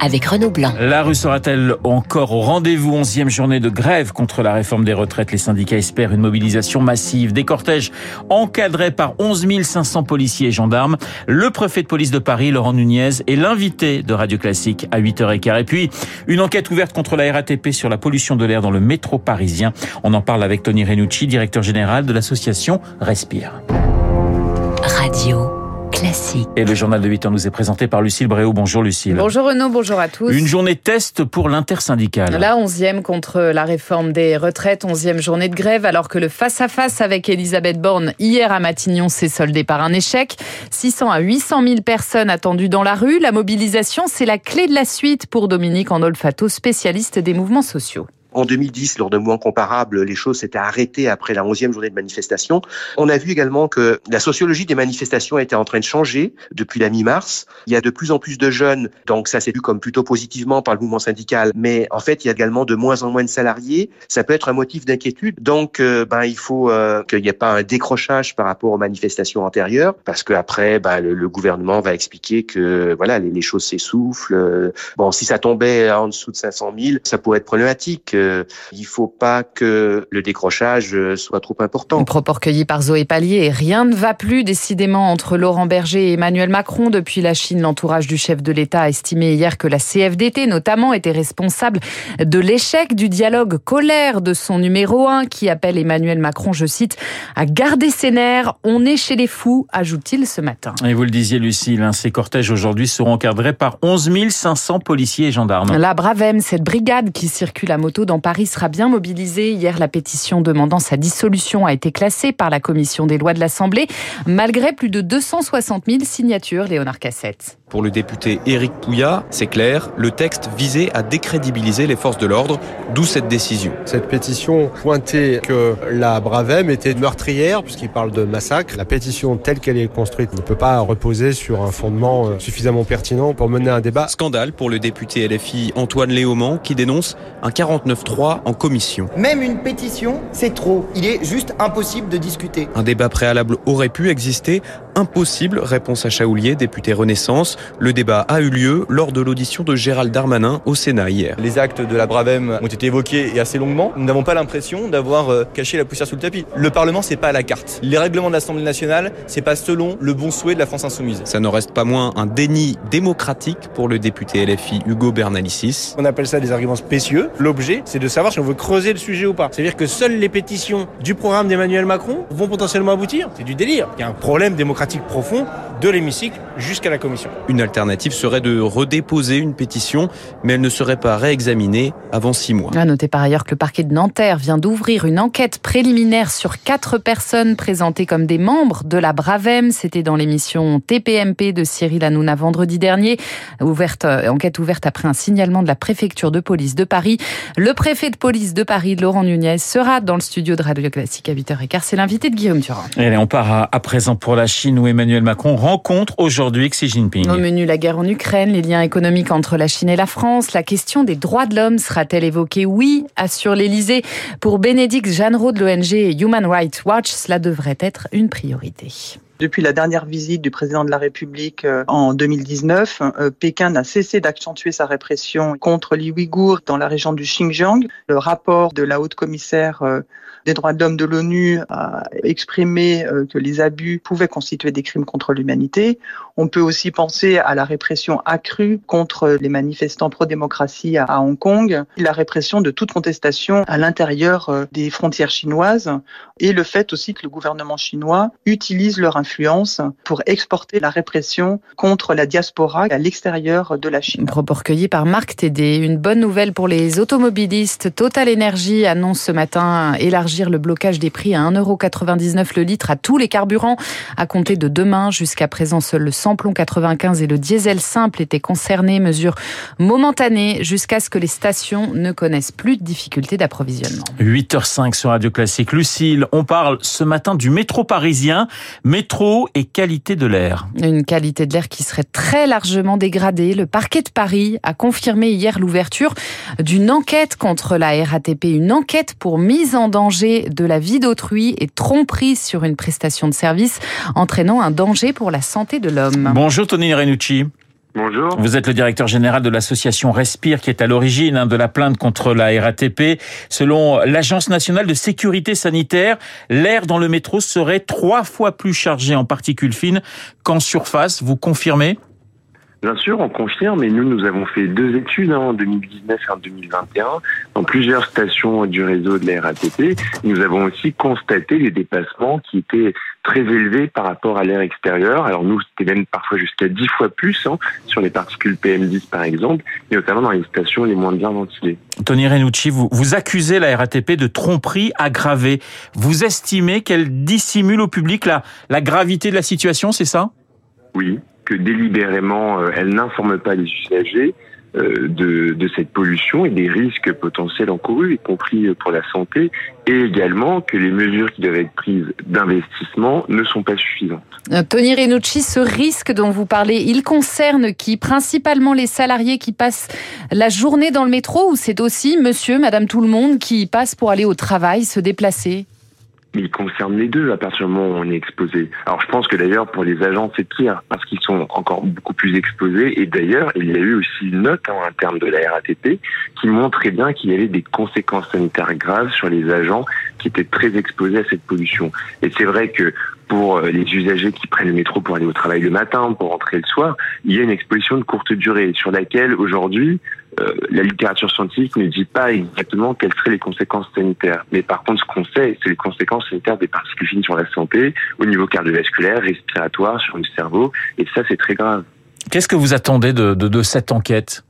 avec Renaud Blanc. La rue sera-t-elle encore au rendez-vous? 11e journée de grève contre la réforme des retraites Les syndicats espèrent une mobilisation massive. Des cortèges encadrés par 11 500 policiers et gendarmes. Le préfet de police de Paris, Laurent Nunez, est l'invité de Radio Classique à 8h15. Et puis, une enquête ouverte contre la RATP sur la pollution de l'air dans le métro parisien. On en parle avec Tony Renucci, directeur général de l'association Respire. Radio. Classique. Et le journal de 8 heures nous est présenté par Lucille Bréau. Bonjour Lucille. Bonjour Renaud, bonjour à tous. Une journée test pour l'intersyndicale. La onzième contre la réforme des retraites, onzième journée de grève, alors que le face-à-face avec Elisabeth Borne hier à Matignon s'est soldé par un échec. 600 à 800 000 personnes attendues dans la rue. La mobilisation, c'est la clé de la suite pour Dominique Andolfato, spécialiste des mouvements sociaux. En 2010, lors d'un mouvement comparable, les choses s'étaient arrêtées après la 11e journée de manifestation. On a vu également que la sociologie des manifestations était en train de changer depuis la mi-mars. Il y a de plus en plus de jeunes, donc ça s'est vu comme plutôt positivement par le mouvement syndical. Mais en fait, il y a également de moins en moins de salariés. Ça peut être un motif d'inquiétude. Donc, euh, ben, il faut euh, qu'il n'y ait pas un décrochage par rapport aux manifestations antérieures, parce qu'après, ben, le, gouvernement va expliquer que voilà, les, les choses s'essoufflent. Bon, si ça tombait en dessous de 500 000, ça pourrait être problématique il faut pas que le décrochage soit trop important. Un propos recueilli par Zoé Pallier. Rien ne va plus décidément entre Laurent Berger et Emmanuel Macron. Depuis la Chine, l'entourage du chef de l'État a estimé hier que la CFDT notamment était responsable de l'échec du dialogue colère de son numéro 1 qui appelle Emmanuel Macron, je cite, à garder ses nerfs. On est chez les fous, ajoute-t-il ce matin. Et vous le disiez Lucille, hein, ces cortèges aujourd'hui seront encadrés par 11 500 policiers et gendarmes. La Bravem, cette brigade qui circule à moto dans Paris sera bien mobilisé. Hier, la pétition demandant sa dissolution a été classée par la commission des lois de l'Assemblée, malgré plus de 260 000 signatures, Léonard Cassette. Pour le député Éric Pouillat, c'est clair, le texte visait à décrédibiliser les forces de l'ordre, d'où cette décision. Cette pétition pointait que la Bravem était meurtrière, puisqu'il parle de massacre. La pétition telle qu'elle est construite ne peut pas reposer sur un fondement euh, suffisamment pertinent pour mener un débat. Scandale pour le député LFI Antoine Léaumont qui dénonce un 49-3 en commission. Même une pétition, c'est trop. Il est juste impossible de discuter. Un débat préalable aurait pu exister. Impossible, réponse à Chaoulier, député Renaissance. Le débat a eu lieu lors de l'audition de Gérald Darmanin au Sénat hier. Les actes de la Bravem ont été évoqués et assez longuement. Nous n'avons pas l'impression d'avoir euh, caché la poussière sous le tapis. Le Parlement, c'est pas à la carte. Les règlements de l'Assemblée nationale, c'est pas selon le bon souhait de la France insoumise. Ça ne reste pas moins un déni démocratique pour le député LFI Hugo Bernalicis. On appelle ça des arguments spécieux. L'objet, c'est de savoir si on veut creuser le sujet ou pas. C'est-à-dire que seules les pétitions du programme d'Emmanuel Macron vont potentiellement aboutir. C'est du délire. Il y a un problème démocratique profond de l'hémicycle jusqu'à la commission. Une alternative serait de redéposer une pétition, mais elle ne serait pas réexaminée avant six mois. À noter par ailleurs que le parquet de Nanterre vient d'ouvrir une enquête préliminaire sur quatre personnes présentées comme des membres de la Bravem. C'était dans l'émission TPMP de Cyril Hanouna vendredi dernier. Ouverte, enquête ouverte après un signalement de la préfecture de police de Paris. Le préfet de police de Paris, Laurent Nunez, sera dans le studio de Radio Classique à 8h15. C'est l'invité de Guillaume Durand. Allez, on part à, à présent pour la Chine où Emmanuel Macron rencontre aujourd'hui Xi Jinping. Au menu, la guerre en Ukraine, les liens économiques entre la Chine et la France, la question des droits de l'homme sera-t-elle évoquée? Oui, assure l'Élysée. Pour Bénédicte Jeannereau de l'ONG Human Rights Watch, cela devrait être une priorité. Depuis la dernière visite du président de la République en 2019, Pékin n'a cessé d'accentuer sa répression contre les Ouïghours dans la région du Xinjiang. Le rapport de la haute commissaire des droits de l'homme de l'ONU a exprimé que les abus pouvaient constituer des crimes contre l'humanité. On peut aussi penser à la répression accrue contre les manifestants pro-démocratie à Hong Kong, la répression de toute contestation à l'intérieur des frontières chinoises et le fait aussi que le gouvernement chinois utilise leur influence pour exporter la répression contre la diaspora à l'extérieur de la Chine. Propos recueilli par Marc Tédé. Une bonne nouvelle pour les automobilistes. Total Energy annonce ce matin élargir le blocage des prix à 1,99€ le litre à tous les carburants à compter de demain. Jusqu'à présent, seul le samplon 95 et le diesel simple étaient concernés. Mesure momentanée jusqu'à ce que les stations ne connaissent plus de difficultés d'approvisionnement. 8h05 sur Radio Classique. Lucille, on parle ce matin du métro parisien. Métro métro et qualité de l'air. Une qualité de l'air qui serait très largement dégradée. Le parquet de Paris a confirmé hier l'ouverture d'une enquête contre la RATP, une enquête pour mise en danger de la vie d'autrui et tromperie sur une prestation de service entraînant un danger pour la santé de l'homme. Bonjour Tony Renucci. Bonjour. Vous êtes le directeur général de l'association Respire qui est à l'origine hein, de la plainte contre la RATP. Selon l'Agence nationale de sécurité sanitaire, l'air dans le métro serait trois fois plus chargé en particules fines qu'en surface. Vous confirmez? Bien sûr, on confirme. Et nous, nous avons fait deux études hein, en 2019 et en 2021 dans plusieurs stations du réseau de la RATP. Nous avons aussi constaté les dépassements qui étaient très élevés par rapport à l'air extérieur. Alors nous, c'était même parfois jusqu'à dix fois plus hein, sur les particules PM10 par exemple, et notamment dans les stations les moins bien ventilées. Tony Renucci, vous, vous accusez la RATP de tromperie aggravée. Vous estimez qu'elle dissimule au public la, la gravité de la situation, c'est ça? Oui, que délibérément, euh, elle n'informe pas les usagers euh, de, cette pollution et des risques potentiels encourus, y compris pour la santé, et également que les mesures qui doivent être prises d'investissement ne sont pas suffisantes. Euh, Tony Renucci, ce risque dont vous parlez, il concerne qui? Principalement les salariés qui passent la journée dans le métro ou c'est aussi monsieur, madame tout le monde qui passe pour aller au travail, se déplacer? Mais il concerne les deux à partir du moment où on est exposé. Alors je pense que d'ailleurs pour les agents c'est pire parce qu'ils sont encore beaucoup plus exposés et d'ailleurs il y a eu aussi une note en hein, termes de la RATP qui montrait bien qu'il y avait des conséquences sanitaires graves sur les agents qui étaient très exposés à cette pollution. Et c'est vrai que pour euh, les usagers qui prennent le métro pour aller au travail le matin, pour rentrer le soir, il y a une exposition de courte durée sur laquelle aujourd'hui euh, la littérature scientifique ne dit pas exactement quelles seraient les conséquences sanitaires. Mais par contre, ce qu'on sait, c'est les conséquences sanitaires des particules fines sur la santé, au niveau cardiovasculaire, respiratoire, sur le cerveau, et ça, c'est très grave. Qu'est-ce que vous attendez de, de, de cette enquête?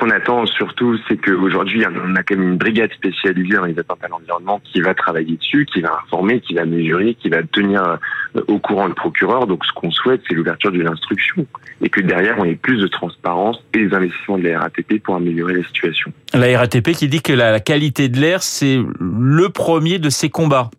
Qu'on attend surtout, c'est qu'aujourd'hui, on a quand même une brigade spécialisée dans les attentes à l'environnement qui va travailler dessus, qui va informer, qui va mesurer, qui va tenir euh, au courant le procureur. Donc, ce qu'on souhaite, c'est l'ouverture de l'instruction et que derrière, on ait plus de transparence et les investissements de la RATP pour améliorer la situation. La RATP qui dit que la qualité de l'air, c'est le premier de ses combats.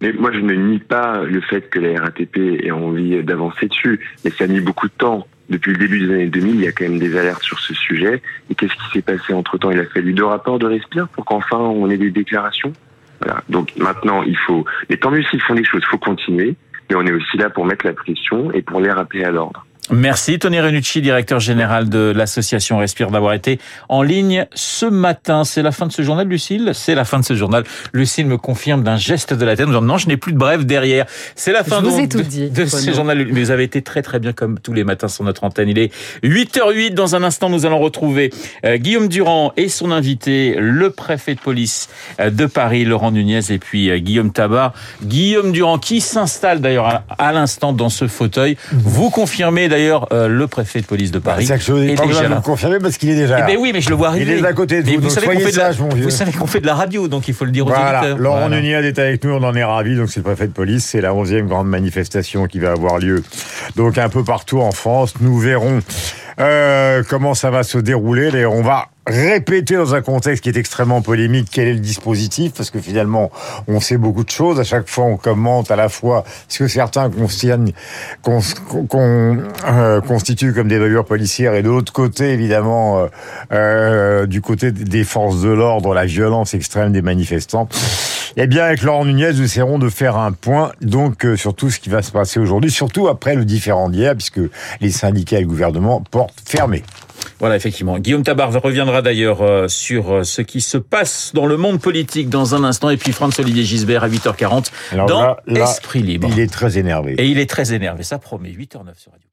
Mais moi, je ne nie pas le fait que la RATP ait envie d'avancer dessus, mais ça a mis beaucoup de temps depuis le début des années 2000, il y a quand même des alertes sur ce sujet. Et qu'est-ce qui s'est passé entre temps Il a fallu deux rapports de Respire pour qu'enfin on ait des déclarations. Voilà. Donc maintenant, il faut. Mais tant mieux s'ils font des choses, il faut continuer. Mais on est aussi là pour mettre la pression et pour les rappeler à l'ordre. Merci Tony Renucci, directeur général de l'association Respire, d'avoir été en ligne ce matin. C'est la fin de ce journal, Lucille? C'est la fin de ce journal. Lucille me confirme d'un geste de la tête en disant non, je n'ai plus de brève derrière. C'est la fin Je donc de, dit, de ce journal. Mais vous avez été très très bien comme tous les matins sur notre antenne. Il est 8h08. Dans un instant, nous allons retrouver euh, Guillaume Durand et son invité, le préfet de police euh, de Paris, Laurent Nunez, et puis euh, Guillaume Tabar. Guillaume Durand qui s'installe d'ailleurs à, à l'instant dans ce fauteuil. Vous confirmez d'ailleurs euh, le préfet de police de Paris. Que je n'ai est pas déjà là. le confirmer parce qu'il est déjà Eh là. ben oui, mais je le vois arriver. Il est à côté de vous, vous savez qu'on fait de la, vous fait de radio, donc il faut le dire aux Voilà, auditeurs. Laurent Voilà. Nunez est avec nous, on en est ravis. Donc c'est le préfet de police, c'est la 11e grande manifestation qui va avoir lieu. Donc un peu partout en France, nous verrons euh, comment ça va se dérouler. Les- On va répéter dans un contexte qui est extrêmement polémique quel est le dispositif? Parce que finalement on sait beaucoup de choses. À chaque fois on commente à la fois ce que certains euh, constituent comme des bavures policières et de l'autre côté évidemment euh, euh, du côté des forces de l'ordre la violence extrême des manifestants. Eh bien, avec Laurent Nunez, nous essaierons de faire un point donc euh, sur tout ce qui va se passer aujourd'hui, surtout après le différend d'hier, puisque les syndicats et le gouvernement portent fermés. Voilà, effectivement. Guillaume Tabar reviendra d'ailleurs euh, sur euh, ce qui se passe dans le monde politique dans un instant. Et puis Franz-Olivier Gisbert à 8h40 Alors dans là, là, Esprit Libre. Il est très énervé. Et il est très énervé, ça promet. 8h09 sur Radio.